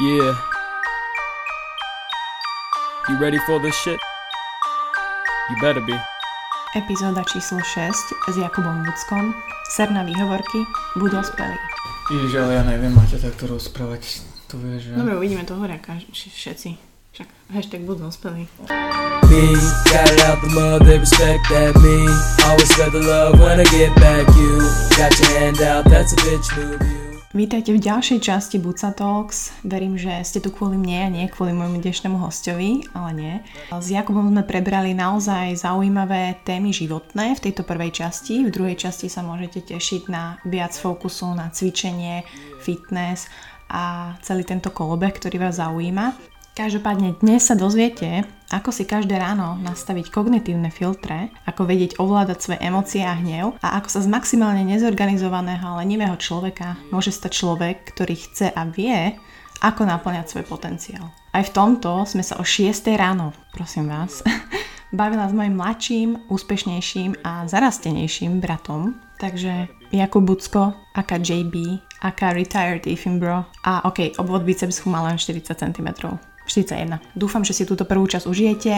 Yeah. You ready for this shit? You better be. Epizóda číslo 6 s Jakubom Buckom. Serná výhovorky. Buď ospelý. Ježiš, ale ja neviem, máte takto rozprávať. To vieš, že... Dobre, uvidíme to hore, kaž- všetci. Však hashtag buď ospelý. Me, got it out the mud, they respect that me. Always got the love when I get back you. Got your hand out, that's a bitch move you. Vítajte v ďalšej časti Buca Talks. Verím, že ste tu kvôli mne a nie kvôli môjmu dnešnému hostovi, ale nie. S Jakubom sme prebrali naozaj zaujímavé témy životné v tejto prvej časti. V druhej časti sa môžete tešiť na viac fokusu na cvičenie, fitness a celý tento kolobeh, ktorý vás zaujíma. Každopádne dnes sa dozviete, ako si každé ráno nastaviť kognitívne filtre, ako vedieť ovládať svoje emócie a hnev a ako sa z maximálne nezorganizovaného a lenivého človeka môže stať človek, ktorý chce a vie, ako naplňať svoj potenciál. Aj v tomto sme sa o 6 ráno, prosím vás, bavila s mojim mladším, úspešnejším a zarastenejším bratom. Takže Jakub Bucko, aká JB, aká retired Ethan bro a ok, obvod bicepsu má len 40 cm. 41. Dúfam, že si túto prvú časť užijete.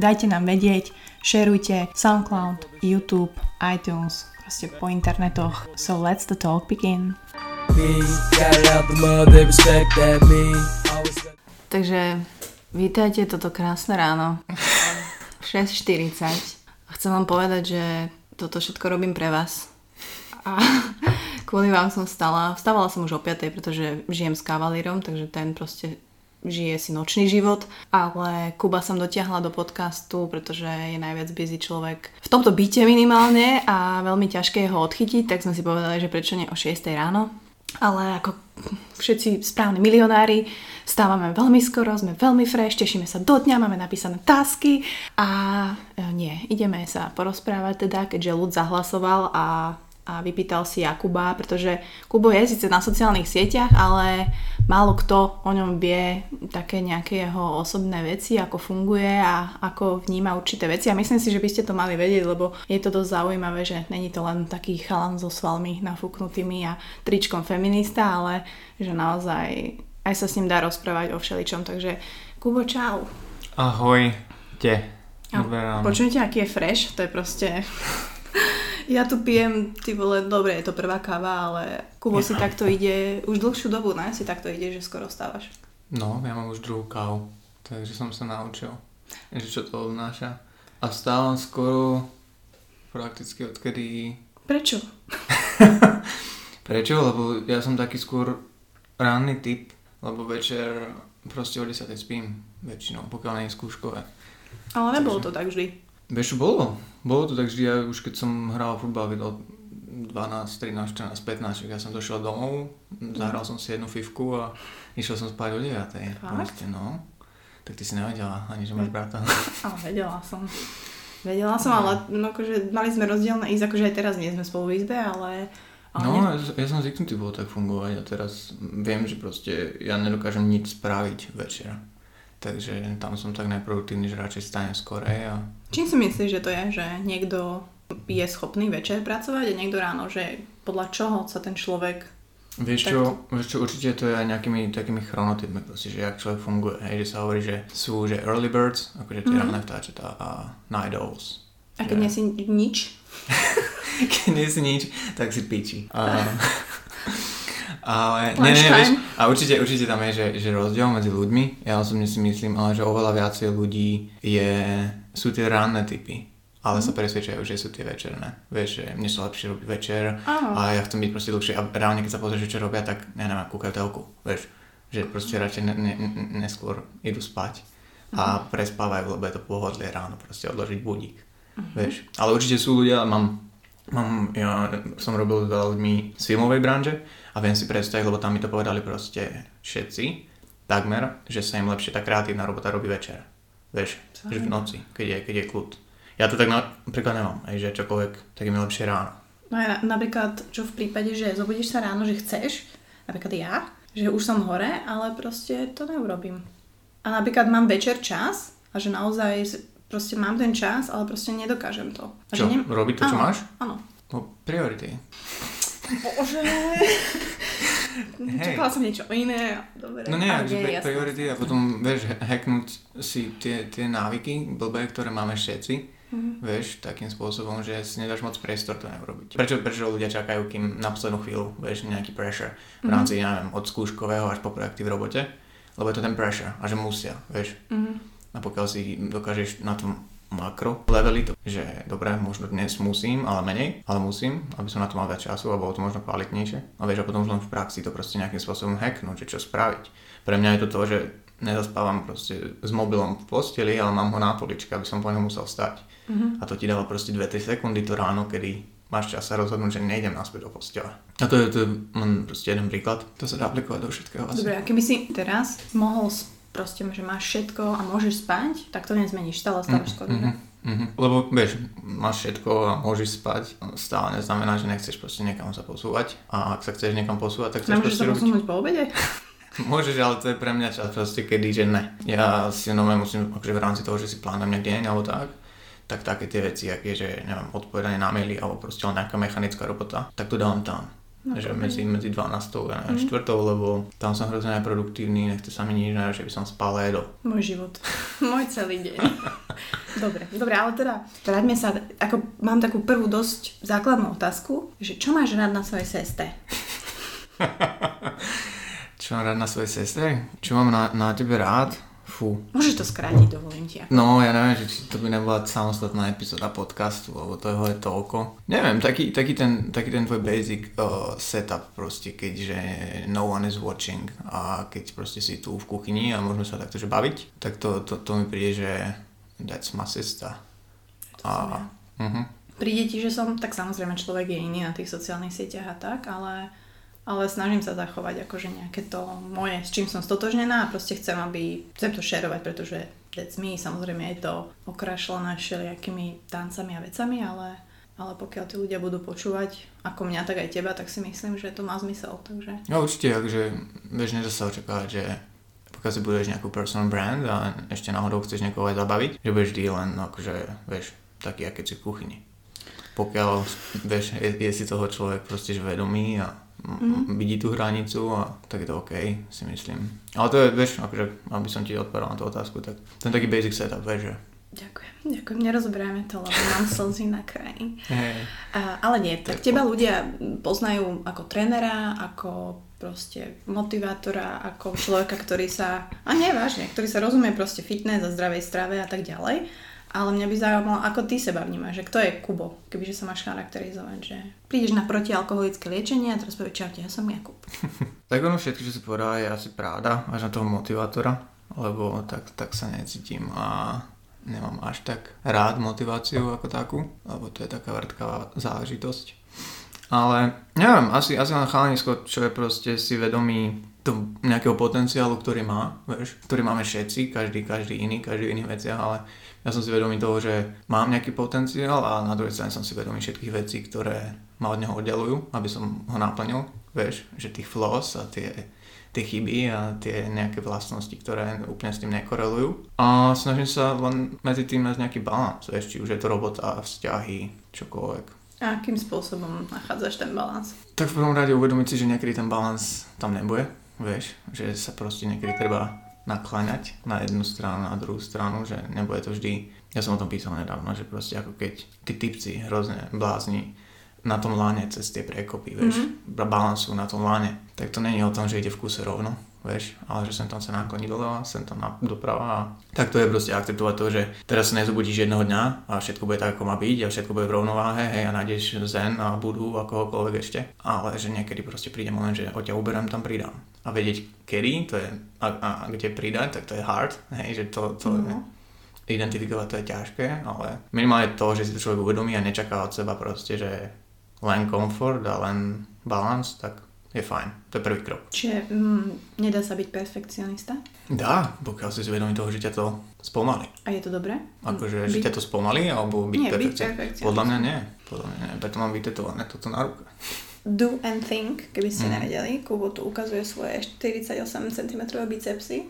Dajte nám vedieť, šerujte SoundCloud, YouTube, iTunes, proste po internetoch. So let's the talk begin. Takže vítajte toto krásne ráno. 6.40. A chcem vám povedať, že toto všetko robím pre vás. A kvôli vám som stala. Vstávala som už o 5, pretože žijem s kavalírom, takže ten proste žije si nočný život, ale Kuba som dotiahla do podcastu, pretože je najviac busy človek v tomto byte minimálne a veľmi ťažké je ho odchytiť, tak sme si povedali, že prečo nie o 6 ráno. Ale ako všetci správni milionári, stávame veľmi skoro, sme veľmi fresh, tešíme sa do dňa, máme napísané tasky a e, nie, ideme sa porozprávať teda, keďže ľud zahlasoval a a vypýtal si Jakuba, pretože Kubo je síce na sociálnych sieťach, ale málo kto o ňom vie také nejaké jeho osobné veci, ako funguje a ako vníma určité veci a myslím si, že by ste to mali vedieť, lebo je to dosť zaujímavé, že není to len taký chalan so svalmi nafúknutými a tričkom feminista, ale že naozaj aj sa s ním dá rozprávať o všeličom, takže Kubo, čau. Ahoj, te. A Dobré ráno. Počujete, aký je fresh? To je proste... Ja tu pijem, ty vole, dobre, je to prvá káva, ale Kubo si takto ide už dlhšiu dobu, ne? Si takto ide, že skoro stávaš. No, ja mám už druhú kávu, takže som sa naučil, že čo to obnáša. A stávam skoro prakticky odkedy... Prečo? Prečo? Lebo ja som taký skôr ranný typ, lebo večer proste o 10 spím väčšinou, pokiaľ nie je skúškové. Ale nebolo to tak vždy. Vieš, bolo? Bolo to tak, že ja už keď som hral futbal do 12, 13, 14, 15, tak ja som došiel domov, zahral som si jednu fifku a išiel som spať o 9. Fakt? Proste, no. Tak ty si nevedela, ani že máš brata. Ale vedela som. Vedela som, ale no, akože mali sme rozdielne ísť, akože aj teraz nie sme spolu v izbe, ale... ale No, ne- ja, ja som zvyknutý bol tak fungovať a teraz viem, že proste ja nedokážem nič spraviť večer. Takže tam som tak najproduktívny, že radšej stanem skorej a Čím si myslíš, že to je, že niekto je schopný večer pracovať a niekto ráno, že podľa čoho sa ten človek... Vieš Tak čo, vieš čo, určite to je aj nejakými takými chronotypmi, proste, že jak človek funguje, hej, že sa hovorí, že sú, že early birds, akože tie Mhm. ranné vtáčatá a night owls. A keď Že- nie si nič, Keď nie si nič, tak si piči. A, ale, nie, nie, vieš, a určite, určite tam je, že, že rozdiel medzi ľuďmi, ja osobne si myslím, ale že oveľa viacej ľudí je, sú tie ranné typy. Ale Mhm. sa presvedčajú, že sú tie večerné. Vieš, že mne sa lepšie robiť večer Áno. a ja chcem byť proste dlhšie. A reálne, keď sa pozrieš, čo robia, tak ja neviem, kúkajú telku. Vieš, že proste radšej ne, ne, ne, neskôr idú spať a Mhm. prespávajú, lebo je to pohodlie ráno, proste odložiť budík. Mhm. Vieš, ale určite sú ľudia, mám, mám, ja som robil s veľa ľuďmi z filmovej branže viem si predstaviť, lebo tam mi to povedali proste všetci, takmer, že sa im lepšie tá kreatívna robota robí večer. Vieš, že v noci, keď je, keď je kľud. Ja to tak napríklad nemám, aj že čokoľvek, tak je mi lepšie ráno. No ja napríklad, čo v prípade, že zobudíš sa ráno, že chceš, napríklad ja, že už som hore, ale proste to neurobím. A napríklad mám večer čas a že naozaj proste mám ten čas, ale proste nedokážem to. A Čo, nem- robiť to, čo Áno, máš? Áno. No, priority. Bože. Hej. Čakala som niečo iné. Dobre. No nie, Ale akože pri- priority a potom, vieš, ha- hacknúť si tie, tie návyky blbé, ktoré máme všetci, Mhm. vieš, takým spôsobom, že si nedáš moc priestor to neurobiť. Prečo, prečo ľudia čakajú, kým na poslednú chvíľu, vieš, nejaký pressure v Mhm. rámci, ja neviem, od skúškového až po projekty v robote, lebo je to ten pressure a že musia, vieš. Mhm. A pokiaľ si dokážeš na tom makro leveli, to, že dobre, možno dnes musím, ale menej, ale musím, aby som na to mal viac času a bolo to možno kvalitnejšie. A vieš, a potom už len v praxi to proste nejakým spôsobom hacknúť, že čo spraviť. Pre mňa je to to, že nezaspávam proste s mobilom v posteli, ale mám ho na poličke, aby som po ňom musel stať. Mhm. A to ti dáva proste 2-3 sekundy to ráno, kedy máš čas sa rozhodnúť, že nejdem naspäť do postele. A to je, to je len proste jeden príklad. To sa dá aplikovať do všetkého asi. Dobre, a keby si teraz mohol proste, že máš všetko a môžeš spať, tak to nezmeníš, stále stávaš skôr. Mhm, mhm. Lebo vieš, máš všetko a môžeš spať, stále neznamená, že nechceš proste niekam sa posúvať. A ak sa chceš niekam posúvať, tak chceš Nemôžeš proste sa posunúť po obede? Môžeš, ale to je pre mňa čas proste, kedy, že ne. Ja si nové musím, akože v rámci toho, že si plánujem nejaký deň alebo tak, tak také tie veci, aké že neviem, odpovedanie na maily alebo proste len nejaká mechanická robota, tak to dávam tam. No, že medzi, medzi 12 a Mhm. 4, lebo tam som hrozne neproduktívny, nechce sa mi nič, že by som spal a jedol. Môj život. Môj celý deň. Dobre, dobre, ale teda vráťme sa, ako mám takú prvú dosť základnú otázku, že čo máš rád na svojej sestre? Čo mám rád na svojej sestre? Čo mám na, na tebe rád? Fú. Môžeš to skrátiť, dovolím ti. No, ja neviem, že či to by nebola samostatná epizóda podcastu, lebo toho je toľko. Neviem, taký, taký, ten, taký ten tvoj basic uh, setup proste, keďže no one is watching a keď proste si tu v kuchyni a môžeme sa takto že baviť, tak to, to, to mi príde, že that's my sister. A, uh-huh. Príde ti, že som, tak samozrejme človek je iný na tých sociálnych sieťach a tak, ale, ale snažím sa zachovať akože nejaké to moje, s čím som stotožnená a proste chcem, aby, chcem to šerovať, pretože that's me, samozrejme je to okrašlené všelijakými tancami a vecami, ale, ale pokiaľ tí ľudia budú počúvať ako mňa, tak aj teba, tak si myslím, že to má zmysel, takže No určite, vieš, nedá sa očakávať, že pokiaľ si budeš nejakú personal brand a ešte náhodou chceš niekoho aj zabaviť, že budeš vždy len, akože, vieš, taký, aký si v kuchyni. Pokiaľ, vieš, je, je si toho človek proste vedomý a mm. vidí tú hranicu a tak je to OK, si myslím. Ale to je, vieš, akože, aby som ti odpovedal na tú otázku, tak ten taký basic setup, vieš, že ďakujem, ďakujem, nerozoberáme to, lebo mám slzy na kraji. hej, A, ale nie, tak teba ľudia poznajú ako trénera, ako proste motivátora, ako človeka, ktorý sa, a nie vážne, ktorý sa rozumie proste fitness a zdravej strave a tak ďalej. Ale mňa by zaujímalo, ako ty seba vnímaš, že kto je Kubo, kebyže sa máš charakterizovať, že prídeš na protialkoholické liečenie a teraz povieš, čaute, ja som Jakub. Tak ono všetko, čo si povedala, je asi pravda, až na toho motivátora, lebo tak, tak sa necítim a nemám až tak rád motiváciu ako takú, lebo to je taká vrtkavá záležitosť. Ale neviem, asi, asi len chalanisko, čo je proste si vedomý to nejakého potenciálu, ktorý má, vieš, ktorý máme všetci, každý, každý iný, každý v iných veciach, ale ja som si vedomý toho, že mám nejaký potenciál a na druhej strane som si vedomý všetkých vecí, ktoré ma od neho oddelujú, aby som ho naplnil, vieš, že tých flaws a tie, tie chyby a tie nejaké vlastnosti, ktoré úplne s tým nekorelujú. A snažím sa len medzi tým nájsť nejaký balans, vieš, či už je to robota, vzťahy, čokoľvek. A akým spôsobom nachádzaš ten balans? Tak v prvom rade uvedomiť si, že niekedy ten balans tam nebude, vieš, že sa proste niekedy treba nakláňať na jednu stranu, na druhú stranu, že nebude to vždy, ja som o tom písal nedávno, že proste ako keď tí typci hrozne blázni na tom láne cez tie prekopy, vieš, mm-hmm. balansu na tom láne, tak to není o tom, že ide v kuse rovno, vieš, ale že sem tam sa nakloní doľava, sem tam na, doprava a tak to je proste akceptovať to, že teraz sa nezobudíš jedného dňa a všetko bude tak, ako má byť a všetko bude v rovnováhe, hej, a nájdeš zen a budú a kohokoľvek ešte, ale že niekedy proste príde moment, že od ťa uberám, tam pridám. A vedieť kedy, to je, a, a, a kde pridať, tak to je hard, hej, že to, to No. je, identifikovať to je ťažké, ale minimálne to, že si to človek uvedomí a nečaká od seba proste, že len komfort a len balans, tak je fajn. To je prvý krok. Čiže mm, nedá sa byť perfekcionista? Dá, pokiaľ si zvedomí toho, že ťa to spomalí. A je to dobré? Akože, že Byť- ťa to spomalí, alebo byť, Nie, byť perfekci- perfekcionista. Podľa mňa nie. Podľa mňa nie. Preto mám vytetované toto na ruke. Do and think, keby ste Mm. nevedeli. Kubo tu ukazuje svoje 48 cm bicepsy.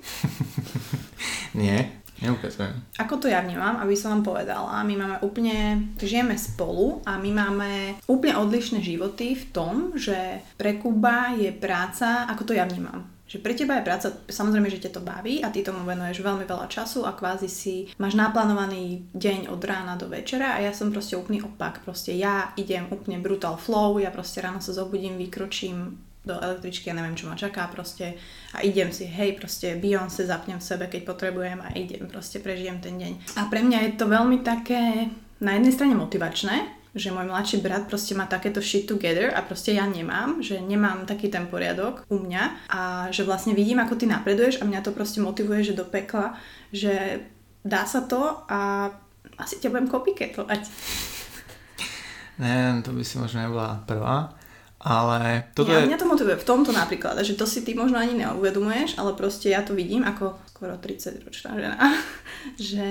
Nie. Neukazujem. Ako to ja vnímam, aby som vám povedala, my máme úplne, žijeme spolu a my máme úplne odlišné životy v tom, že pre Kuba je práca, ako to ja vnímam. Že pre teba je práca, samozrejme, že ťa to baví a ty tomu venuješ veľmi veľa času a kvázi si máš naplánovaný deň od rána do večera a ja som proste úplný opak. Proste ja idem úplne brutal flow, ja proste ráno sa zobudím, vykročím do električky, ja neviem, čo ma čaká proste a idem si, hej, proste Beyoncé zapnem v sebe, keď potrebujem a idem, proste prežijem ten deň. A pre mňa je to veľmi také na jednej strane motivačné, že môj mladší brat proste má takéto shit together a proste ja nemám, že nemám taký ten poriadok u mňa a že vlastne vidím, ako ty napreduješ a mňa to proste motivuje, že do pekla, že dá sa to a asi ťa budem copycatovať. Ne, to by si možno nebola prvá, ale toto ja, je... Mňa to motivuje v tomto napríklad, že to si ty možno ani neuvedomuješ, ale proste ja to vidím ako skoro 30 ročná žena, že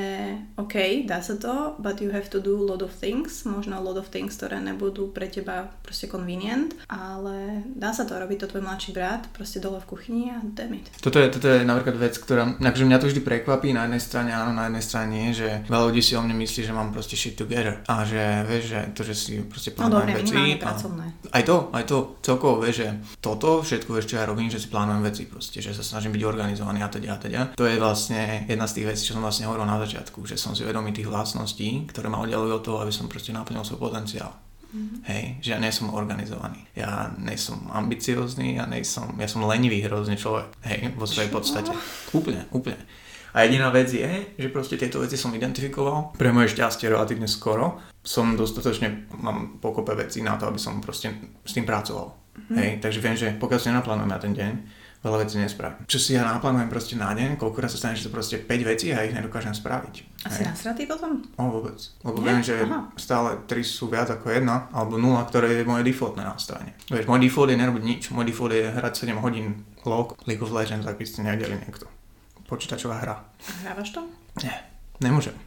OK, dá sa to, but you have to do a lot of things, možno a lot of things, ktoré nebudú pre teba proste convenient, ale dá sa to, robiť to tvoj mladší brat, proste dole v kuchyni a damn it. Toto je, toto je napríklad vec, ktorá, akože mňa to vždy prekvapí, na jednej strane áno, na jednej strane nie, že veľa ľudí si o mne myslí, že mám proste shit together a že vieš, že to, že si proste No plánujem dobre, veci. a-. Aj to, aj to, celkovo vieš, že toto všetko vieš, čo ja robím, že si plánujem veci proste, že sa snažím byť organizovaný a teda a teda. To je vlastne jedna z tých vecí, čo som vlastne hovoril na začiatku, že som si vedomý tých vlastností, ktoré ma oddelujú od toho, aby som proste naplnil svoj potenciál. Hej, že ja nie som organizovaný. Ja nie som ambiciózny, ja, som, ja som lenivý hrozný človek. Hej, vo svojej podstate. Úplne, úplne. A jediná vec je, že proste tieto veci som identifikoval. Pre moje šťastie relatívne skoro som dostatočne, mám pokope vecí na to, aby som proste s tým pracoval. Hej, takže viem, že pokiaľ si nenaplánujem na ten deň, veľa vecí nespravím. Čo si ja naplánujem proste na deň, koľkokrát sa stane, že to proste 5 vecí a ich nedokážem spraviť. Asi Hej. nasratý potom? O, vôbec. Lebo Nie? viem, že Aha. stále 3 sú viac ako jedna, alebo 0, ktoré je moje defaultné nastavenie. Vieš, môj default je nerobiť nič. Môj default je hrať 7 hodín LOL, League of Legends, ak by ste nevedeli niekto. Počítačová hra. A hrávaš to? Nie, nemôžem.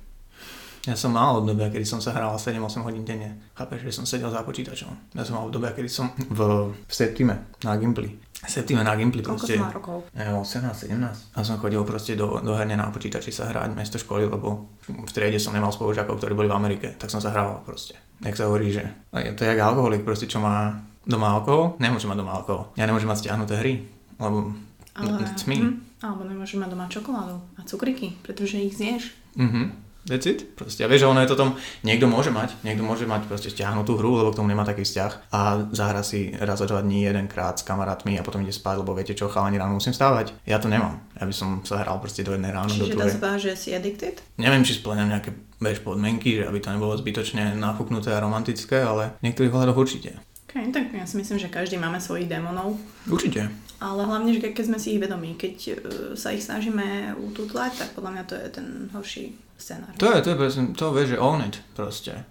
Ja som mal obdobia, kedy som sa hral 7-8 hodín denne. Chápeš, že som sedel za počítačom. Ja som mal obdobia, kedy som v, v septime na Gimply. V septime na Gimply Koľko proste... si mal rokov? Ja, 18, 17. A som chodil proste do, do herne na počítači sa hrať miesto školy, lebo v triede som nemal spolužiakov, ktorí boli v Amerike, tak som sa hral proste. Jak sa hovorí, že a je to jak alkoholik, proste čo má doma alkohol, nemôže mať doma alkohol. Ja nemôžem mať stiahnuté hry, lebo Ale, it's me. hm, alebo nemôžeš mať doma čokoládu a cukriky, pretože ich zješ. Mhm. That's it. Proste. A vieš, že ono je to tom, niekto môže mať, niekto môže mať proste stiahnutú hru, lebo k tomu nemá taký vzťah a zahra si raz za dva dní jedenkrát s kamarátmi a potom ide spať, lebo viete čo, chalani ráno musím stávať. Ja to nemám. Ja by som sa hral proste do jednej ráno, do Čiže dá druhej. že si addicted? Neviem, či splňam nejaké vieš, podmienky, že aby to nebolo zbytočne nafúknuté a romantické, ale v niektorých hľadoch určite. Okay, tak ja si myslím, že každý máme svojich démonov. Určite. Ale hlavne, že ke- keď sme si ich vedomí, keď uh, sa ich snažíme ututlať, tak podľa mňa to je ten horší scenár. To je, to je, to vieš, že own it proste.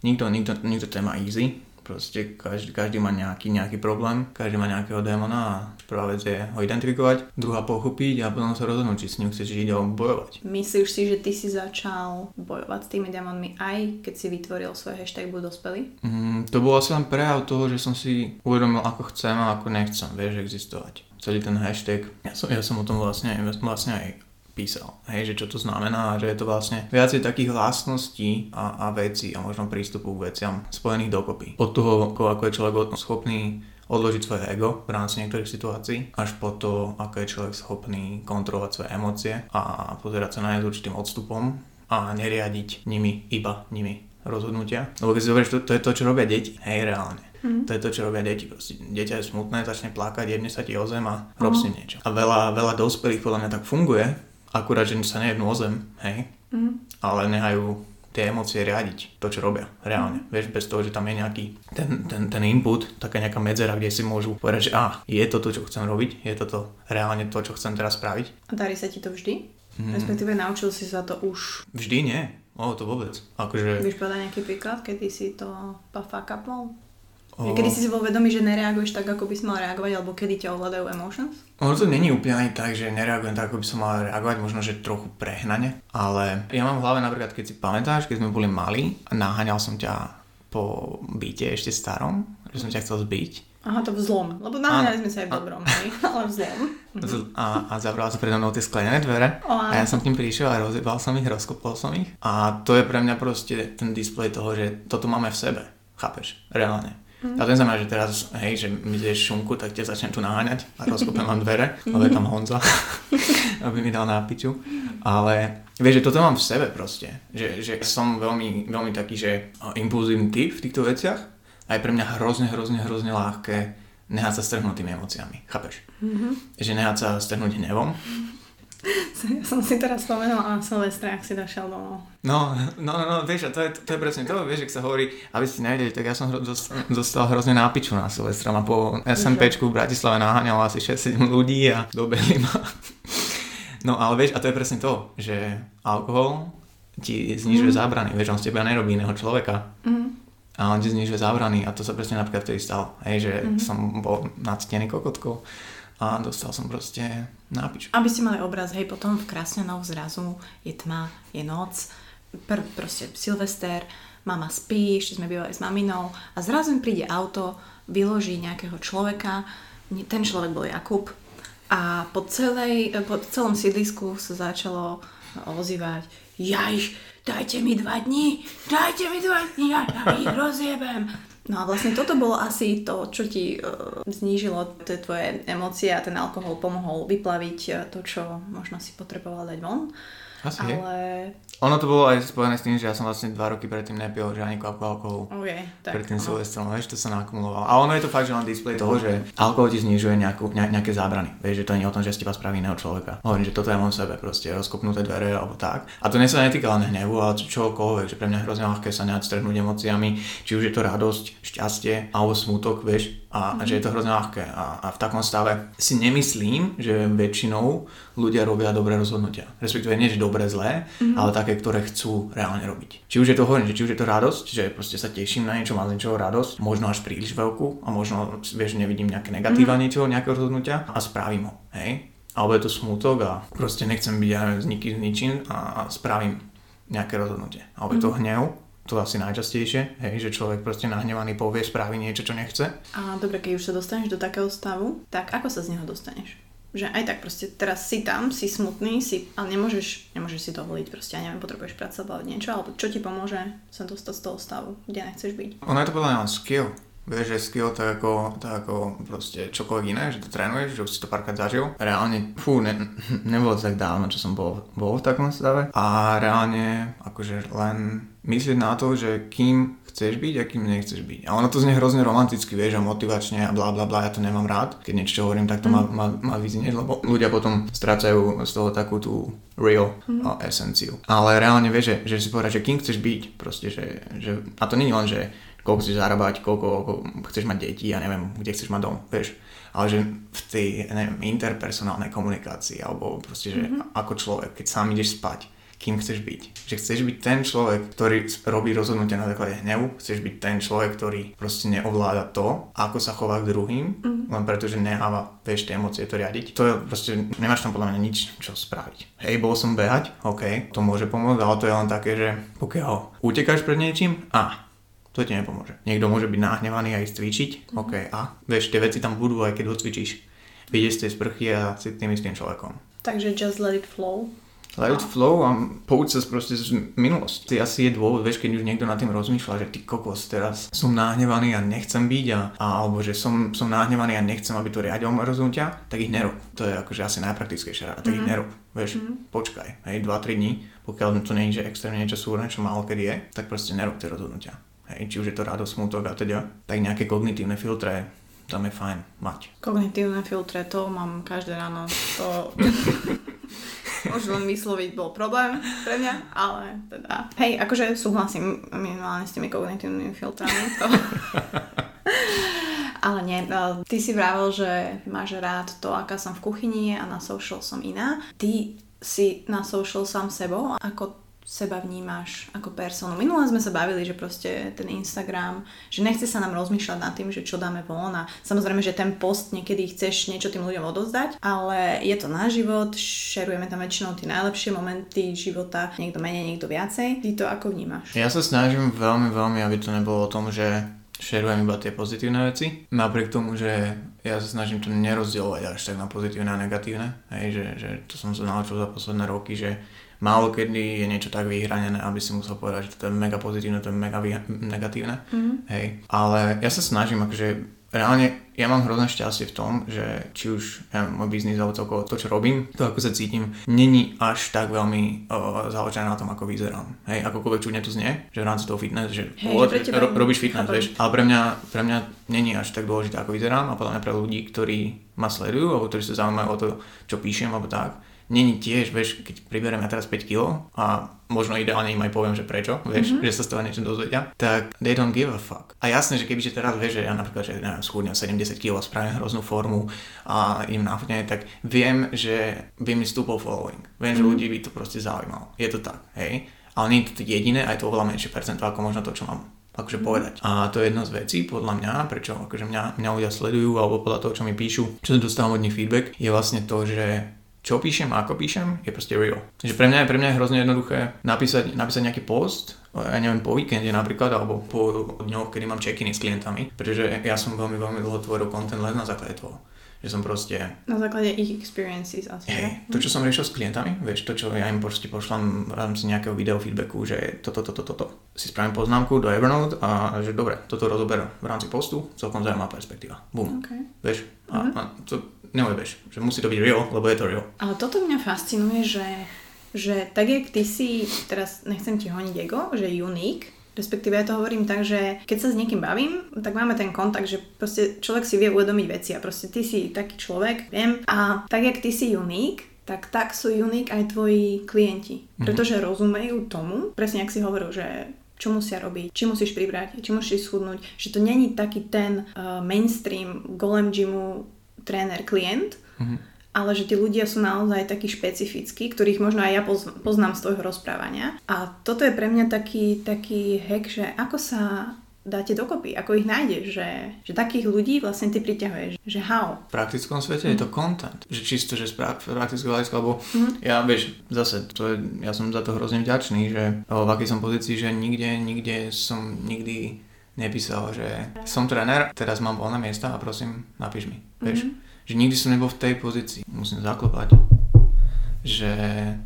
Nikto, nikto, nikto to má easy. Proste každý, každý má nejaký, nejaký problém, každý má nejakého démona a prvá vec je ho identifikovať, druhá pochopiť a potom sa rozhodnúť, či s ním chceš žiť alebo bojovať. Myslíš si, že ty si začal bojovať s tými démonmi aj keď si vytvoril svoj hashtag Buď dospelý? Mm, to bol asi len prejav toho, že som si uvedomil, ako chcem a ako nechcem, vieš, existovať. Celý ten hashtag, ja som, ja som o tom vlastne, vlastne aj písal, hej, že čo to znamená, že je to vlastne viacej takých vlastností a, a vecí a možno prístupu k veciam spojených dokopy. Od toho, ako, je človek schopný odložiť svoje ego v rámci niektorých situácií, až po to, ako je človek schopný kontrolovať svoje emócie a pozerať sa na ne s určitým odstupom a neriadiť nimi, iba nimi rozhodnutia. Lebo keď si zoberieš, to, to je to, čo robia deti, hej, reálne. Mm. To je to, čo robia deti. Proste dieťa je smutné, začne plakať, jedne sa ti o zem a rob si niečo. A veľa, veľa dospelých podľa mňa tak funguje, akurát, že sa nejednú o zem, hej, Mm. ale nehajú tie emócie riadiť, to čo robia, reálne. Vieš, bez toho, že tam je nejaký ten, ten, ten input, taká nejaká medzera, kde si môžu povedať, že a, je to to, čo chcem robiť, je toto reálne to, čo chcem teraz spraviť. A darí sa ti to vždy? Mm. Respektíve naučil si sa to už. Vždy nie, o, to vôbec. Akože, Vieš povedať nejaký príklad, kedy si to fuck up bol? o, Kedy si si bol vedomý, že nereaguješ tak, ako by si mal reagovať, alebo kedy ťa ovládajú emotions? Ono to není úplne ani tak, že nereagujem tak, ako by som mal reagovať, možno, že trochu prehnane, ale ja mám v hlave napríklad, keď si pamätáš, keď sme boli malí a naháňal som ťa po byte ešte starom, že som ťa chcel zbiť Aha, to v zlom. Lebo naháňali sme sa aj v dobrom, ale v zlom. Z- A, a zavrala sa predo mnou tie sklenené dvere O, a ja som k ním prišiel a rozjebal som ich, rozkopol som ich a to je pre mňa proste ten displej toho, že toto máme v sebe, chápeš, reálne. Mhm. A to znamená, že teraz, hej, že mi ideš šunku, tak ťa začnem tu naháňať a rozkopem vám dvere, lebo je tam Honza, aby mi dal nápiču. Ale vieš, že toto mám v sebe proste. Že, že som veľmi, veľmi taký, že impulzívny typ v týchto veciach a je pre mňa hrozne, hrozne, hrozne ľahké nehať sa strhnúť tými emóciami. Chápeš? Mm-hmm. Že nehať sa strhnúť hnevom. Ja som si teraz spomenula na Silvestra, ak si došiel domov. No, no, no, no, vieš, to je, to je presne to, vieš, ak sa hovorí, aby ste nevedeli, tak ja som zostal hrozne nápiču na Silvestra. Ma po SMPčku v Bratislave naháňalo asi 6-7 ľudí a dobehli ma. No, ale vieš, a to je presne to, že alkohol ti znižuje zábrany, vieš, on z teba nerobí iného človeka. A on ti znižuje zábrany a to sa presne napríklad vtedy stalo. Hej, že som bol nadstený kokotkou a dostal som proste nápič. Aby ste mali obraz, hej, potom v Krásňanoch zrazu je tma, je noc, pr- proste Silvester, mama spí, ešte sme bývali s maminou a zrazu mi príde auto, vyloží nejakého človeka, ten človek bol Jakub a po, celej, po celom sídlisku sa začalo ozývať Jaj, dajte mi dva dní, dajte mi dva dní, ja, ja ich rozjebem. No a vlastne toto bolo asi to, čo ti uh, znížilo tie tvoje emócie a ten alkohol pomohol vyplaviť uh, to, čo možno si potreboval dať von. Asi. Ale... Ono to bolo aj spojené s tým, že ja som vlastne dva roky predtým nepil že ani kvapku alkoholu. OK, tak. pred tým no. Silvestrom, vieš, to sa nakumulovalo. A ono je to fakt, že len displej toho, že alkohol ti znižuje nejakú, ne, nejaké zábrany. Vieš, že to nie je o tom, že z teba spraví iného človeka. Hovorím, že toto mám v sebe, proste rozkopnuté dvere alebo tak. A to nie sa netýka len hnevu, ale čokoľvek, že pre mňa je hrozne ľahké sa nehať strhnúť emóciami, či už je to radosť, šťastie alebo smutok, vieš, a, a že je to hrozne ľahké. A, a v takom stave si nemyslím, že väčšinou ľudia robia dobré rozhodnutia. Respektíve nie, že dobré, zlé, ale také, ktoré chcú reálne robiť. Či už je to hovorím, že či už je to radosť, že proste sa teším na niečo, mám z niečoho radosť, možno až príliš veľkú a možno, vieš, nevidím nejaké negatíva niečoho, nejakého rozhodnutia a spravím ho, hej? Alebo je to smutok a proste nechcem byť ja neviem, z nikým, z ničím a, a spravím nejaké rozhodnutie. Alebo je to hnev, to asi najčastejšie, hej, že človek proste nahnevaný povie, spraví niečo, čo nechce. A dobre, keď už sa dostaneš do takého stavu, tak ako sa z neho dostaneš? Že aj tak proste teraz si tam, si smutný, si, ale nemôžeš, nemôžeš si dovoliť proste, ja neviem, potrebuješ pracovať niečo, alebo čo ti pomôže sa dostať z toho stavu, kde nechceš byť. Ono je to podľa mňa skill. Vieš, že skill tak ako, tak ako proste čokoľvek iné, že to trénuješ, že už si to párkrát zažil. Reálne, fú, ne, nebolo to tak dávno, čo som bol, bol v takom stave. A reálne, akože len myslieť na to, že kým chceš byť a kým nechceš byť. A ono to znie hrozne romanticky, vieš, a motivačne a bla bla bla, ja to nemám rád. Keď niečo hovorím, tak to má, má, má vyznieť, lebo ľudia potom strácajú z toho takú tú real mm. esenciu. Ale reálne vieš, že, že si povedať, že kým chceš byť, proste, že, že a to je len, že koľko chceš zarábať, koľko, koľko chceš mať deti, ja neviem, kde chceš mať dom, vieš. Ale že v tej, neviem, interpersonálnej komunikácii, alebo proste, že mm-hmm. ako človek, keď sám ideš spať, kým chceš byť. Že chceš byť ten človek, ktorý robí rozhodnutia na základe hnevu, chceš byť ten človek, ktorý proste neovláda to, ako sa chová k druhým, mm-hmm. len preto, že neháva, vieš, tie emócie to riadiť. To je proste, nemáš tam podľa mňa nič, čo spraviť. Hej, bol som behať, OK, to môže pomôcť, ale to je len také, že pokiaľ utekáš pred niečím, a to ti nepomôže. Niekto môže byť nahnevaný a ísť cvičiť, mm-hmm. OK, a vieš, tie veci tam budú, aj keď ho cvičíš. Vyjdeš z tej sprchy a si tým istým človekom. Takže just let it flow. Let flow a pouč sa proste z minulosti. Asi je dôvod, vieš, keď už niekto nad tým rozmýšľa, že ty kokos, teraz som nahnevaný a nechcem byť a, a alebo že som, som nahnevaný a nechcem, aby to riadil moje rozhodnutia, tak ich nerob. To je akože asi najpraktickejšia rada, tak mm-hmm. ich nerob. Vieš, mm-hmm. počkaj, hej, 2-3 dní, pokiaľ to nie je, že extrémne niečo súrne, čo málo kedy je, tak proste nerob tie rozhodnutia. Hej, či už je to radosť, smutok a teda, tak nejaké kognitívne filtre tam je fajn mať. Kognitívne filtre, to mám každé ráno. To už len vysloviť bol problém pre mňa, ale teda... Hej, akože súhlasím minimálne s tými kognitívnymi filtrami. To... ale nie, e, ty si vravel, že máš rád to, aká som v kuchyni a na social som iná. Ty si na social sám sebou, ako seba vnímaš ako personu. Minule sme sa bavili, že proste ten Instagram, že nechce sa nám rozmýšľať nad tým, že čo dáme von a samozrejme, že ten post niekedy chceš niečo tým ľuďom odozdať, ale je to náš život, šerujeme tam väčšinou tie najlepšie momenty života, niekto menej, niekto viacej. Ty to ako vnímaš? Ja sa snažím veľmi, veľmi, aby to nebolo o tom, že šerujem iba tie pozitívne veci. Napriek tomu, že ja sa snažím to nerozdielovať až tak na pozitívne a negatívne. Hej, že, že to som sa naučil za posledné roky, že málo kedy je niečo tak vyhranené, aby si musel povedať, že to je mega pozitívne, to je mega vyha- negatívne. Mm-hmm. Hej. Ale ja sa snažím, akože reálne ja mám hrozné šťastie v tom, že či už ja, môj biznis alebo celkovo to, čo robím, to ako sa cítim, není až tak veľmi uh, založené na tom, ako vyzerám. Hej, akokoľvek čudne to znie, že v rámci toho fitness, že Hej, what, že ro, robíš fitness, vieš, ale pre mňa, pre mňa není až tak dôležité, ako vyzerám a podľa mňa pre ľudí, ktorí ma sledujú alebo ktorí sa zaujímajú o to, čo píšem alebo tak, není tiež, vieš, keď priberiem ja teraz 5 kg a možno ideálne im aj poviem, že prečo, vieš, mm-hmm. že sa z toho niečo dozvedia, tak they don't give a fuck. A jasné, že kebyže teraz vieš, že ja napríklad, že neviem, schudnem 70 kg, spravím hroznú formu a im náhodne, tak viem, že by mi stúpol following. Viem, mm-hmm. že ľudí by to proste zaujímalo. Je to tak, hej. Ale nie je to jediné, aj to oveľa menšie percento ako možno to, čo mám akože povedať. A to je jedna z vecí, podľa mňa, prečo akože mňa, mňa ľudia sledujú, alebo podľa toho, čo mi píšu, čo dostávam od nich feedback, je vlastne to, že čo píšem a ako píšem, je proste real. Takže pre mňa, je- pre mňa je hrozne jednoduché napísať, napísať nejaký post, ja neviem, po víkende napríklad, alebo po dňoch, kedy mám check-iny s klientami, pretože ja som veľmi, veľmi dlho tvoril content len na základe toho. Že som proste Na základe ich experiences asi. Že? to, čo som riešil s klientami, vieš, to, čo ja im proste pošlám v rámci nejakého video feedbacku, že toto, toto, toto. Si spravím poznámku do Evernote a že dobre, toto rozoberám v rámci postu, celkom zaujímavá perspektíva. Bum. Okay. Vieš, a, a to neujebeš, že musí to byť real, lebo je to real. Ale toto mňa fascinuje, že, že tak, jak ty si, teraz nechcem ti honiť ego, že unique, respektíve ja to hovorím tak, že keď sa s niekým bavím, tak máme ten kontakt, že proste človek si vie uvedomiť veci a proste ty si taký človek, viem, a tak, jak ty si unique, tak tak sú unique aj tvoji klienti, pretože rozumejú tomu, presne ak si hovoril, že čo musia robiť, či musíš pribrať, či musíš schudnúť, že to není taký ten uh, mainstream golem gymu tréner klient, ale že tí ľudia sú naozaj takí špecifickí, ktorých možno aj ja poz- poznám z tvojho rozprávania. A toto je pre mňa taký, taký hack, že ako sa dáte dokopy, ako ich nájdeš, že, že takých ľudí vlastne ty priťahuješ, že how. V praktickom svete je to content. Že čisto, že z pra- praktického hľadiska, lebo ja, vieš, zase, to je, ja som za to hrozne vďačný, že v akej som pozícii, že nikde, nikde som nikdy nepísal, že som tréner, teraz mám voľné miesta a prosím, napíš mi. Vieš, že nikdy som nebol v tej pozícii. Musím zaklopať. Že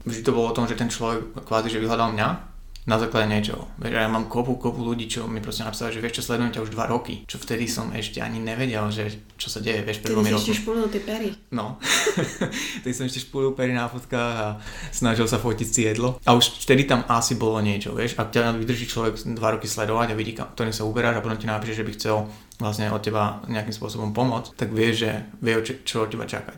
vždy to bolo o tom, že ten človek kvázi, že vyhľadal mňa na základe niečoho. Vieš, ja mám kopu, kopu ľudí, čo mi proste napísali, že vieš čo, sledujem ťa už dva roky. Čo vtedy som ešte ani nevedel, že čo sa deje, vieš, pred dvomi rokmi. ešte špulil tie pery. No. Teď som ešte špulil pery na fotkách a snažil sa fotiť si jedlo. A už vtedy tam asi bolo niečo, vieš. Ak ťa vydrží človek dva roky sledovať a vidí, ktorým sa uberáš a potom ti napíše, že by chcel vlastne od teba nejakým spôsobom pomôcť, tak vie, že vie, čo, od teba čakať.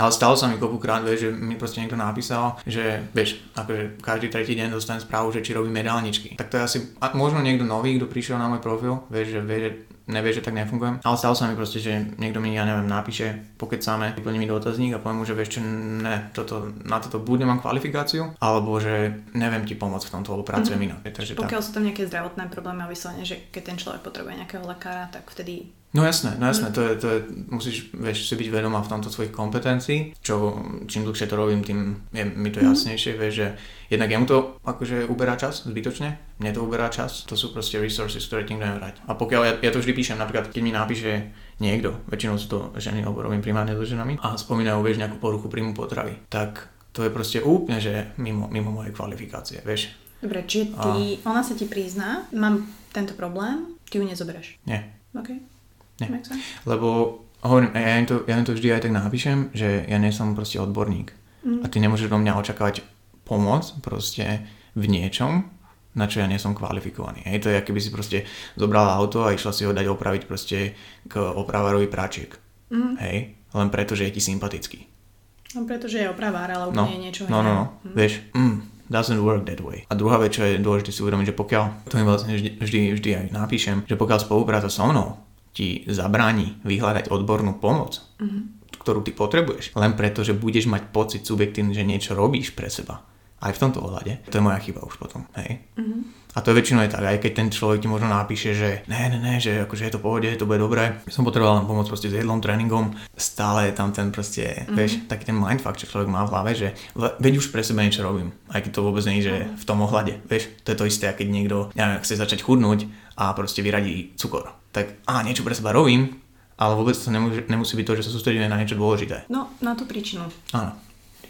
Ale stalo sa mi kopukrát, vieš, že mi proste niekto napísal, že vieš, akože každý tretí deň dostanem správu, že či robím jedálničky. Tak to je asi, možno niekto nový, kto prišiel na môj profil, vieš, že vie, že nevie, že tak nefungujem. Ale stalo sa mi proste, že niekto mi, ja neviem, napíše, pokecáme, vyplní mi dotazník a poviem mu, že vieš čo, ne, toto, na toto buď nemám kvalifikáciu, alebo že neviem ti pomôcť v tomto, lebo pracujem inak. Takže tak. Pokiaľ sú tam nejaké zdravotné problémy a vyslovene, že keď ten človek potrebuje nejakého lekára, tak vtedy No jasné, no jasné, to je, to je, musíš, vieš, si byť vedomá v tomto svojich kompetencií, čo čím dlhšie to robím, tým je mi to jasnejšie, vieš, že jednak jemu to akože uberá čas zbytočne, mne to uberá čas, to sú proste resources, ktoré ti nikto nevrať. A pokiaľ ja, ja to vždy píšem, napríklad keď mi napíše niekto, väčšinou sú to ženy, alebo robím primárne so ženami, a spomínajú, vieš, nejakú poruchu príjmu potravy, tak to je proste úplne, že mimo, mimo mojej kvalifikácie, vieš. Dobre, čiže ty, ona sa ti prizná, mám tento problém, ty ju nezoberieš. Nie, OK? Nie. Lebo hovorím, ja im, to, ja im to vždy aj tak napíšem, že ja nie som proste odborník. Mm. A ty nemôžeš do mňa očakávať pomoc proste v niečom, na čo ja nie som kvalifikovaný. Hej, to je, keby si proste zobrala auto a išla si ho dať opraviť proste k opravárovi práčiek. Mm. Hej, len preto, že je ti sympatický. No pretože je opravár, ale No, úplne niečo no, no, no. Vieš, mm, doesn't work that way. A druhá vec, čo je dôležité si uvedomiť, že pokiaľ, to mi vlastne vždy, vždy, vždy aj napíšem, že pokiaľ spolupráca so mnou ti zabráni vyhľadať odbornú pomoc, mm-hmm. ktorú ty potrebuješ, len preto, že budeš mať pocit subjektívny, že niečo robíš pre seba. Aj v tomto ohľade. To je moja chyba už potom. Hej? Mm-hmm. A to je väčšinou aj tak, aj keď ten človek ti možno napíše, že ne, ne, ne, že akože je to v pohode, to bude dobré. Som potreboval len pomôcť proste s jedlom, tréningom. Stále je tam ten proste, mm-hmm. vieš, taký ten mindfuck, čo človek má v hlave, že veď už pre seba niečo robím. Aj keď to vôbec nie je, že v tom ohľade. Vieš, to je to isté, keď niekto, neviem, chce začať chudnúť a proste vyradí cukor. Tak á, niečo pre seba robím, ale vôbec to nemusí, nemusí byť to, že sa sústredíme na niečo dôležité. No, na tú príčinu. Áno.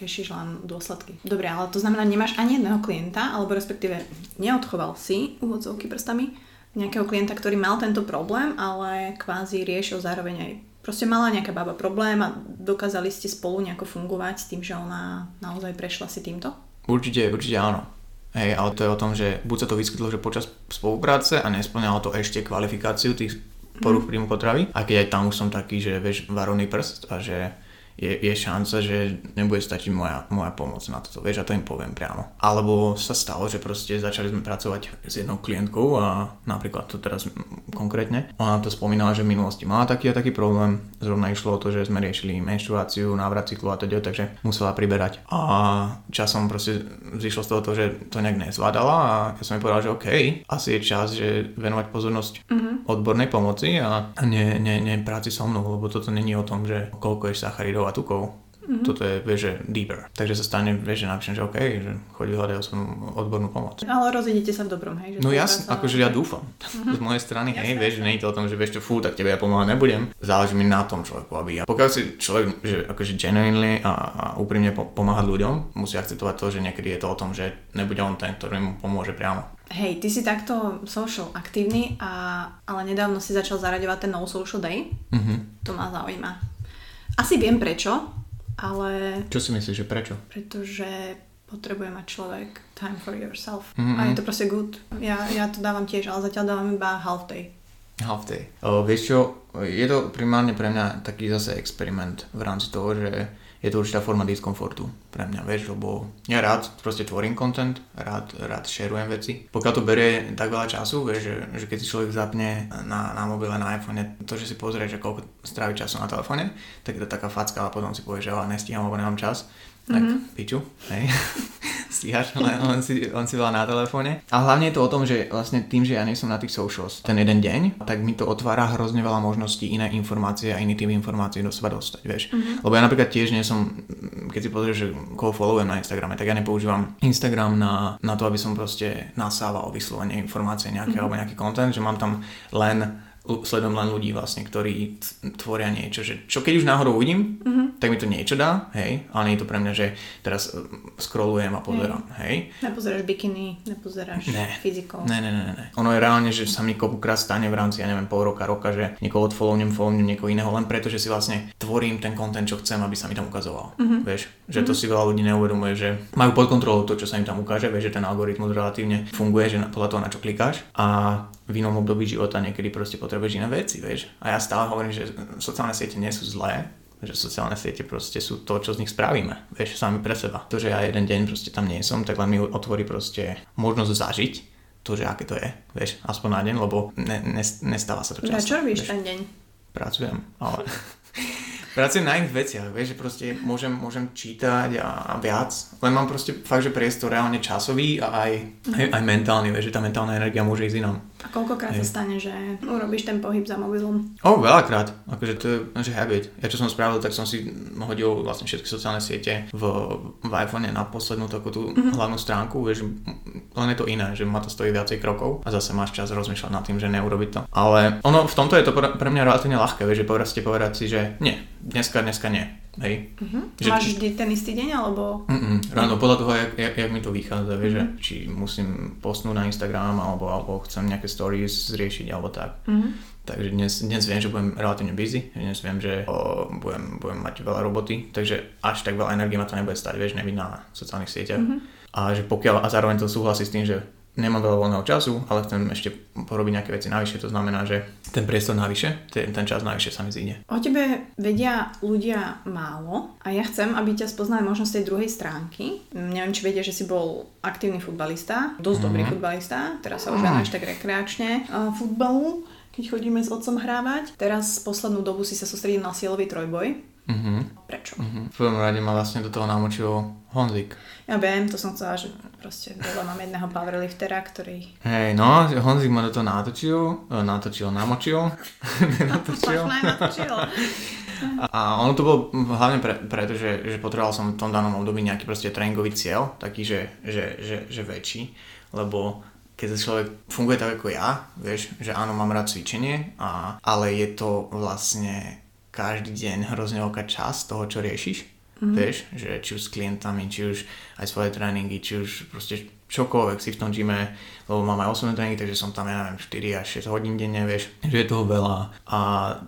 Riešiš len dôsledky. Dobre, ale to znamená, nemáš ani jedného klienta, alebo respektíve neodchoval si úvodzovky prstami nejakého klienta, ktorý mal tento problém, ale kvázi riešil zároveň aj proste mala nejaká baba problém a dokázali ste spolu nejako fungovať s tým, že ona naozaj prešla si týmto? Určite, určite áno. Hej, ale to je o tom, že buď sa to vyskytlo, že počas spolupráce a nesplňalo to ešte kvalifikáciu tých poruch mm. príjmu potravy. A keď aj tam už som taký, že vieš, varovný prst a že je, je šanca, že nebude stačiť moja, moja pomoc na toto, vieš, a to im poviem priamo. Alebo sa stalo, že proste začali sme pracovať s jednou klientkou a napríklad to teraz konkrétne, ona to spomínala, že v minulosti mala taký a taký problém, zrovna išlo o to, že sme riešili menštruáciu, návrat cyklu a teda, takže musela priberať. A časom proste zišlo z toho to, že to nejak nezvládala a ja som jej povedal, že OK, asi je čas, že venovať pozornosť mm-hmm. odbornej pomoci a nie, nie, nie práci so mnou, lebo toto není o tom, že koľko je sacharidov a tukov. Mm-hmm. Toto je, vieš, že deeper. Takže sa stane, vieš, že napíšem, že OK, že chodí hľadať som odbornú pomoc. Ale rozidete sa v dobrom, hej? Že no jasne, akože ja dúfam. Mm-hmm. Z mojej strany, jasne, hej, vieš, že nie je to o tom, že vieš čo, fú, tak tebe ja pomáhať nebudem. Záleží mi na tom človeku, aby ja. Pokiaľ si človek, že akože genuinely a, a úprimne po, pomáhať ľuďom, musí akceptovať to, že niekedy je to o tom, že nebude on ten, ktorý mu pomôže priamo. Hej, ty si takto social aktívny, a, ale nedávno si začal zaraďovať ten No Social Day. Mm-hmm. To ma zaujíma. Asi viem prečo, ale... Čo si myslíš, že prečo? Pretože potrebuje mať človek time for yourself. Mm-hmm. A je to proste good. Ja, ja to dávam tiež, ale zatiaľ dávam iba half day. Half day. O, vieš čo, je to primárne pre mňa taký zase experiment v rámci toho, že je to určitá forma diskomfortu pre mňa, vieš, lebo ja rád proste tvorím content, rád, rád šerujem veci. Pokiaľ to berie tak veľa času, vieš, že, že keď si človek zapne na, na mobile, na iPhone, to, že si pozrie, že koľko strávi času na telefóne, tak je to taká facka a potom si povie, že ale nestíham, alebo nemám čas tak mm-hmm. piču, hej, stíhaš, len, len, si, len si veľa na telefóne. A hlavne je to o tom, že vlastne tým, že ja nie som na tých socials ten jeden deň, tak mi to otvára hrozne veľa možností iné informácie a iný typ informácií do seba dostať, vieš. Mm-hmm. Lebo ja napríklad tiež nie som, keď si pozrieš, že koho followujem na Instagrame, tak ja nepoužívam Instagram na, na to, aby som proste nasával vyslovene informácie nejaké mm-hmm. alebo nejaký content, že mám tam len sledujem len ľudí vlastne, ktorí tvoria niečo, že čo keď už náhodou uvidím, mm-hmm. tak mi to niečo dá, hej, ale nie je to pre mňa, že teraz uh, scrollujem a pozerám, hej. hej. Nepozeráš bikiny, nepozeráš ne. fyzikov. Ne, ne, ne, ne. Ono je reálne, že sa mi kopukrát stane v rámci, ja neviem, pol roka, roka, že niekoho odfollownem, follownem niekoho iného, len preto, že si vlastne tvorím ten content, čo chcem, aby sa mi tam ukazoval. Mm-hmm. Vieš, že to si veľa ľudí neuvedomuje, že majú pod kontrolou to, čo sa im tam ukáže, vieš, že ten algoritmus relatívne funguje, že podľa toho, na čo klikáš. A v inom období života niekedy proste potrebuješ iné veci, vieš. A ja stále hovorím, že sociálne siete nie sú zlé, že sociálne siete proste sú to, čo z nich spravíme, vieš, sami pre seba. To, že ja jeden deň proste tam nie som, tak len mi otvorí proste možnosť zažiť to, že aké to je, vieš, aspoň na deň, lebo ne, ne, nestáva sa to často. A čo robíš ten deň? Pracujem, ale pracujem na iných veciach, vieš, že proste môžem, môžem čítať a, a viac, len mám proste fakt, že priestor reálne časový a aj, aj, aj mentálny, vieš, že tá mentálna energia môže ísť inám. A koľkokrát sa stane, že urobíš ten pohyb za mobilom? O, veľakrát, akože to je že habit. Ja čo som spravil, tak som si hodil vlastne všetky sociálne siete v, v iPhone na poslednú takú tú mm-hmm. hlavnú stránku, vieš, len je to iné, že ma to stojí viacej krokov a zase máš čas rozmýšľať nad tým, že neurobiť to. Ale ono v tomto je to pre mňa relatívne ľahké, vieš, že povedať, povedať si, že nie, dneska, dneska nie. Hej. Uh-huh. Že, Máš vždy ten istý deň, alebo? Uh-uh. Ráno, podľa toho, jak, jak, jak mi to vychádza, vieš, uh-huh. že či musím postnúť na Instagram, alebo, alebo chcem nejaké stories zriešiť, alebo tak. Uh-huh. Takže dnes, dnes viem, že budem relatívne busy, dnes viem, že o, budem, budem mať veľa roboty, takže až tak veľa energie ma to nebude stať, vieš, nebyť na sociálnych sieťach. Uh-huh. A že pokiaľ, a zároveň to súhlasí s tým, že nemám veľa voľného času, ale chcem ešte porobiť nejaké veci navyše, to znamená, že ten priestor navyše, ten, ten čas navyše sa mi zíde. O tebe vedia ľudia málo a ja chcem, aby ťa spoznali možno z tej druhej stránky. Neviem, či vedia, že si bol aktívny futbalista, dosť mm-hmm. dobrý futbalista, teraz sa už venuješ tak rekreačne uh, futbalu, keď chodíme s otcom hrávať. Teraz poslednú dobu si sa sústredil na silový trojboj. Mm-hmm. Prečo? Mm-hmm. V prvom rade ma vlastne do toho namočil Honzik. Ja viem, to som chcela, že proste dole mám jedného powerliftera, ktorý... Hej, no, Honzik ma do toho natočil, e, natočil, namočil. natočil. natočil. A ono to bolo hlavne pre, preto, že, že potreboval som v tom danom období nejaký proste tréningový cieľ, taký, že, že, že, že väčší, lebo keď to človek funguje tak ako ja, vieš, že áno, mám rád cvičenie, a, ale je to vlastne každý deň hrozne veľká časť toho, čo riešiš. Mm-hmm. Vieš, že či už s klientami, či už aj svoje tréningy, či už proste čokoľvek si v tom gyme, lebo mám aj osobné tréningy, takže som tam, ja neviem, 4 až 6 hodín denne, vieš, že je toho veľa a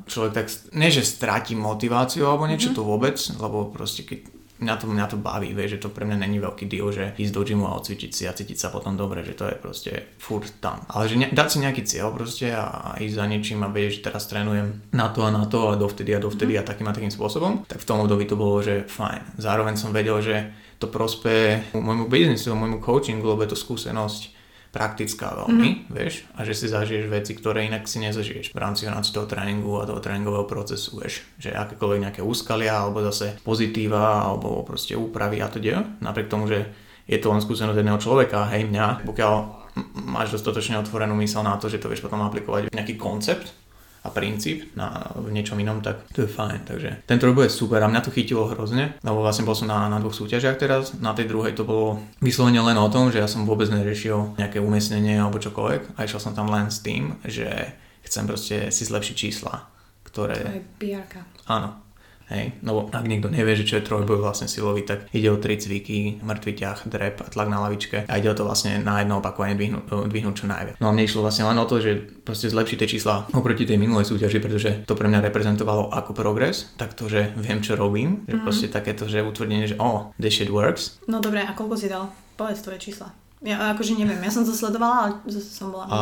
človek tak, nie že stráti motiváciu alebo niečo mm-hmm. to vôbec, lebo proste keď mňa to, mňa to baví, vieš, že to pre mňa není veľký deal, že ísť do gymu a odcvičiť si a cítiť sa potom dobre, že to je proste furt tam. Ale že ne, dať si nejaký cieľ proste a, a ísť za niečím a vedieť, že teraz trénujem na to a na to a dovtedy a dovtedy mm. a takým a takým spôsobom, tak v tom období to bolo, že fajn. Zároveň som vedel, že to prospeje môjmu biznisu, môjmu coachingu, lebo je to skúsenosť praktická veľmi, mm. vieš, a že si zažiješ veci, ktoré inak si nezažiješ v rámci, v rámci toho tréningu a toho tréningového procesu, vieš, že akékoľvek nejaké úskalia, alebo zase pozitíva, alebo proste úpravy a to deje, napriek tomu, že je to len skúsenosť jedného človeka, hej, mňa, pokiaľ máš dostatočne otvorenú mysel na to, že to vieš potom aplikovať nejaký koncept, a princíp na, v niečom inom, tak to je fajn. Takže tento rok bude super a mňa to chytilo hrozne, lebo vlastne bol som na, na dvoch súťažiach teraz. Na tej druhej to bolo vyslovene len o tom, že ja som vôbec neriešil nejaké umiestnenie alebo čokoľvek a išiel som tam len s tým, že chcem proste si zlepšiť čísla, ktoré... To je PR-ka. Áno, Hej, no ak niekto nevie, že čo je trojboj vlastne silový, tak ide o tri cviky, mŕtvy ťah, drep a tlak na lavičke a ide o to vlastne na jedno opakovanie dvihnúť, dvihnúť čo najviac. No a mne išlo vlastne len o to, že proste zlepšiť tie čísla oproti tej minulej súťaži, pretože to pre mňa reprezentovalo ako progres, tak to, že viem, čo robím, že mm-hmm. proste takéto, že utvrdenie, že oh, this shit works. No dobre, a koľko si dal? Povedz tvoje čísla. Ja akože neviem, ja som to sledovala, ale zase som bola... A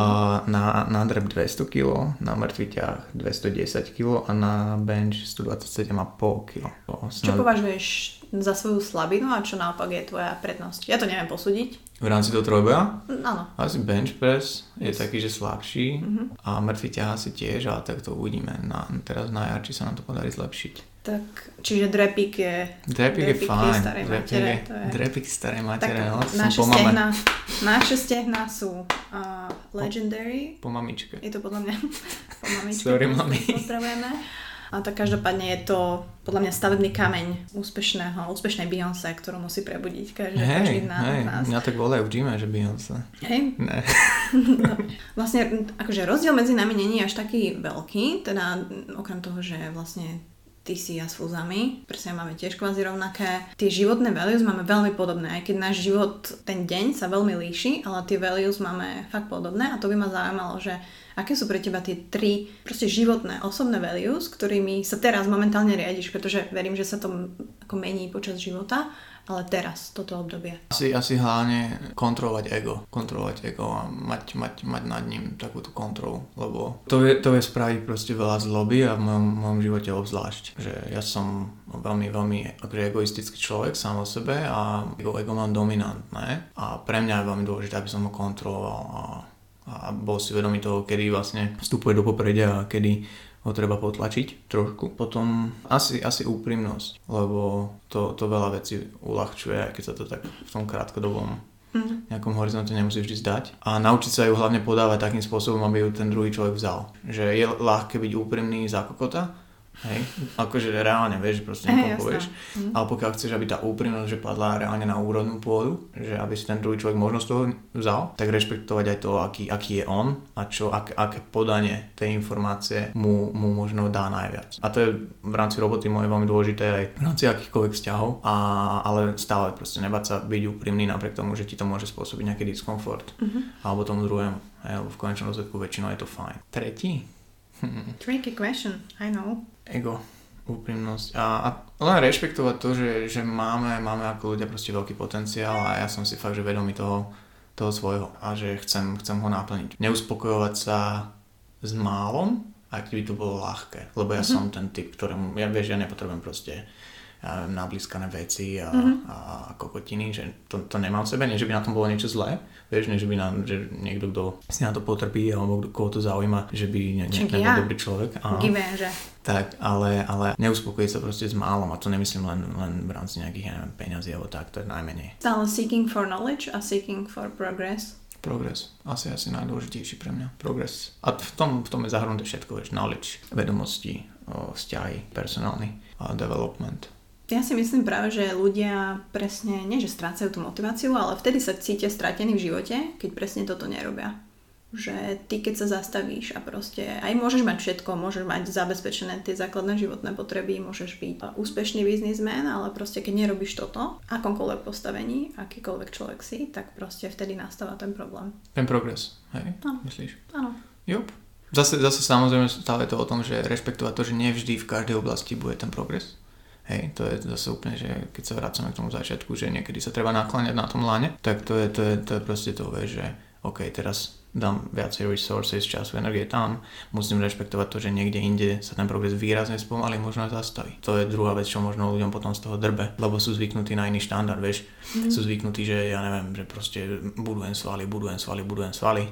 na, na drep 200 kg, na mŕtvy ťah 210 kg a na bench 127,5 kg. Čo považuješ za svoju slabinu a čo naopak je tvoja prednosť? Ja to neviem posúdiť. V rámci toho trojboja? Áno. Asi bench press je yes. taký, že slabší Mhm. a mŕtvy ťah asi tiež, ale tak to uvidíme. Na, teraz na jar, či sa nám to podarí zlepšiť. Tak, čiže drepik je... Drepik je fajn. starej Drepik matere, je, to je- drepik starej Tak matere, no, naše po stehna, naše stehna sú uh, legendary. Po mamičke. Je to podľa mňa po mamičke. Sorry, mami. Pozdravujeme. A tak každopádne je to podľa mňa stavebný kameň úspešného, úspešnej Beyoncé, ktorú musí prebudiť každý, každý Hej, na hej, nás. mňa tak volajú v gyme, že Beyoncé. Hej, Ne. vlastne akože rozdiel medzi nami není až taký veľký, teda okrem toho, že vlastne ty si ja s fúzami, presne máme tiež kvázi rovnaké. Tie životné values máme veľmi podobné, aj keď náš život ten deň sa veľmi líši, ale tie values máme fakt podobné. A to by ma zaujímalo, že aké sú pre teba tie tri proste životné, osobné values, ktorými sa teraz momentálne riadiš, pretože verím, že sa to ako mení počas života, ale teraz, toto obdobie. Asi, asi hlavne kontrolovať ego. Kontrolovať ego a mať, mať, mať nad ním takúto kontrolu, lebo to vie, to vie spraviť proste veľa zloby a v mojom, mojom živote obzvlášť. Že ja som veľmi, veľmi akože egoistický človek sám o sebe a ego, ego mám dominantné a pre mňa je veľmi dôležité, aby som ho kontroloval a, a bol si vedomý toho, kedy vlastne vstupuje do popredia a kedy ho treba potlačiť trošku. Potom asi, asi úprimnosť, lebo to, to veľa vecí uľahčuje, keď sa to tak v tom krátkodobom Mhm. nejakom horizonte nemusí vždy zdať. A naučiť sa ju hlavne podávať takým spôsobom, aby ju ten druhý človek vzal. Že je ľahké byť úprimný za kokota, hej, akože reálne, vieš, že proste Hej, niekomu jasné. povieš, Mhm. ale pokiaľ chceš, aby tá úprimnosť že padla reálne na úrodnú pôdu, že aby si ten druhý človek možnosť toho vzal, tak rešpektovať aj to, aký, aký je on a čo, ak, aké podanie tej informácie mu, mu možno dá najviac. A to je v rámci roboty moje veľmi dôležité aj v rámci akýchkoľvek vzťahov, a, ale stále proste nebať sa byť úprimný napriek tomu, že ti to môže spôsobiť nejaký diskomfort Mhm. alebo tomu druhému. Hej, lebo v konečnom dôsledku väčšinou je to fajn. Tretí? Hm, Tricky question, I know. ego, úprimnosť a, a len rešpektovať to, že, že máme, máme ako ľudia proste veľký potenciál a ja som si fakt, že vedomý toho, toho svojho a že chcem, chcem ho naplniť. Neuspokojovať sa s málom, ak by to bolo ľahké, lebo ja som ten typ, ktorému, ja vieš, ja nepotrebujem proste ja neviem, nablískané veci a, a kokotiny, že to, to nemám v sebe, nie že by na tom bolo niečo zlé, vieš, nie že by na, že niekto, kto si na to potrpí alebo kto, koho to zaujíma, že by ne, ne, nebol ja. dobrý človek. Áno. Že Tak, ale, ale neuspokojiť sa proste s málom a to nemyslím len, len v rámci nejakých, ja neviem, peňazí alebo tak, to je najmenej. stále seeking for knowledge a seeking for progress. Progres, asi asi najdôležitejší pre mňa. Progres. A v tom, v tom je zahrnuté všetko, vieš, knowledge, vedomosti, vzťahy, personálny a development. Ja si myslím práve, že ľudia presne, nie že strácajú tú motiváciu, ale vtedy sa cítia stratení v živote, keď presne toto nerobia. Že ty keď sa zastavíš a proste aj môžeš mať všetko, môžeš mať zabezpečené tie základné životné potreby, môžeš byť úspešný biznismen, ale proste keď nerobíš toto, akomkoľvek postavení, akýkoľvek človek si, tak proste vtedy nastáva ten problém. Ten progres, hej? Áno. Myslíš? Áno. Jup. Zase, zase samozrejme stále je to o tom, že rešpektovať to, že nevždy v každej oblasti bude ten progres. Hej, to je zase úplne, že keď sa vracame k tomu začiatku, že niekedy sa treba nakláňať na tom láne, tak to je, to je, to je proste to, že OK, teraz dám viacej resources, času, energie tam, musím rešpektovať to, že niekde inde sa ten progres výrazne spomalí, možno zastaví. To je druhá vec, čo možno ľuďom potom z toho drbe, lebo sú zvyknutí na iný štandard, vieš, mm. sú zvyknutí, že ja neviem, že proste budujem svaly, budujem svaly, budujem svaly,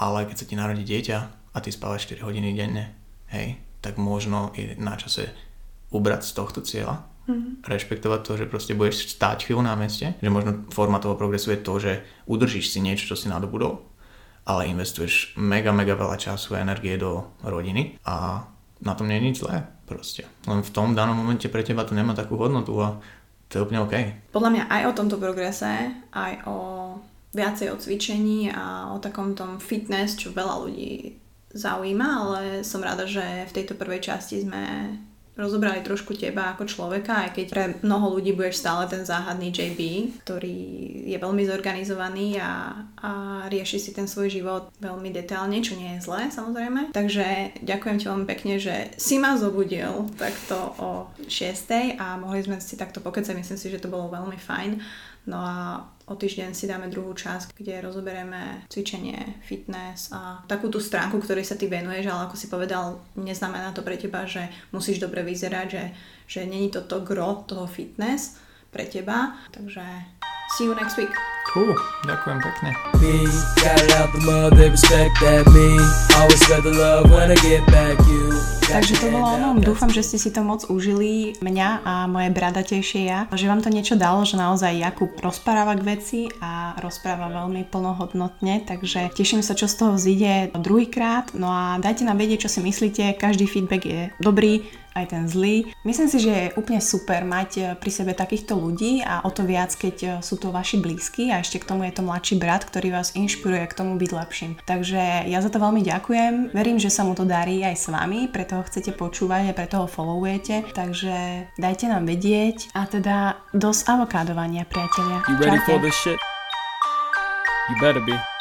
ale keď sa ti narodí dieťa a ty spávaš 4 hodiny denne, hej, tak možno je na čase ubrať z tohto cieľa, mm. rešpektovať to, že proste budeš stáť chvíľu na meste, že možno forma toho progresu je to, že udržíš si niečo, čo si nadobudol, ale investuješ mega, mega veľa času a energie do rodiny a na tom nie je nič zlé proste. Len v tom danom momente pre teba to nemá takú hodnotu a to je úplne OK. Podľa mňa aj o tomto progrese, aj o viacej o cvičení a o takom tom fitness, čo veľa ľudí zaujíma, ale som rada, že v tejto prvej časti sme rozobrali trošku teba ako človeka, aj keď pre mnoho ľudí budeš stále ten záhadný JB, ktorý je veľmi zorganizovaný a, a rieši si ten svoj život veľmi detálne, čo nie je zlé samozrejme. Takže ďakujem ti veľmi pekne, že si ma zobudil takto o 6. a mohli sme si takto pokecať, myslím si, že to bolo veľmi fajn. No a o týždeň si dáme druhú časť, kde rozoberieme cvičenie, fitness a takú tú stránku, ktorej sa ty venuješ, ale ako si povedal, neznamená to pre teba, že musíš dobre vyzerať, že, že není to to gro toho fitness pre teba. Takže see you next week. Cool, ďakujem pekne. Me, got it out the mud, they respect that me. Always got the love when I get back you. Takže to bolo ono, dúfam, že ste si to moc užili, mňa a moje bradatejšie ja, že vám to niečo dalo, že naozaj Jakub rozpráva k veci a rozpráva veľmi plnohodnotne, takže teším sa, čo z toho zíde druhýkrát, no a dajte nám vedieť, čo si myslíte, každý feedback je dobrý, aj ten zlý. Myslím si, že je úplne super mať pri sebe takýchto ľudí a o to viac, keď sú to vaši blízky a ešte k tomu je to mladší brat, ktorý vás inšpiruje k tomu byť lepším. Takže ja za to veľmi ďakujem, verím, že sa mu to darí aj s vami, preto ho chcete počúvať a preto ho followujete, takže dajte nám vedieť a teda dosť avokádovania, priatelia. You ready Čaute. for this shit? You better be.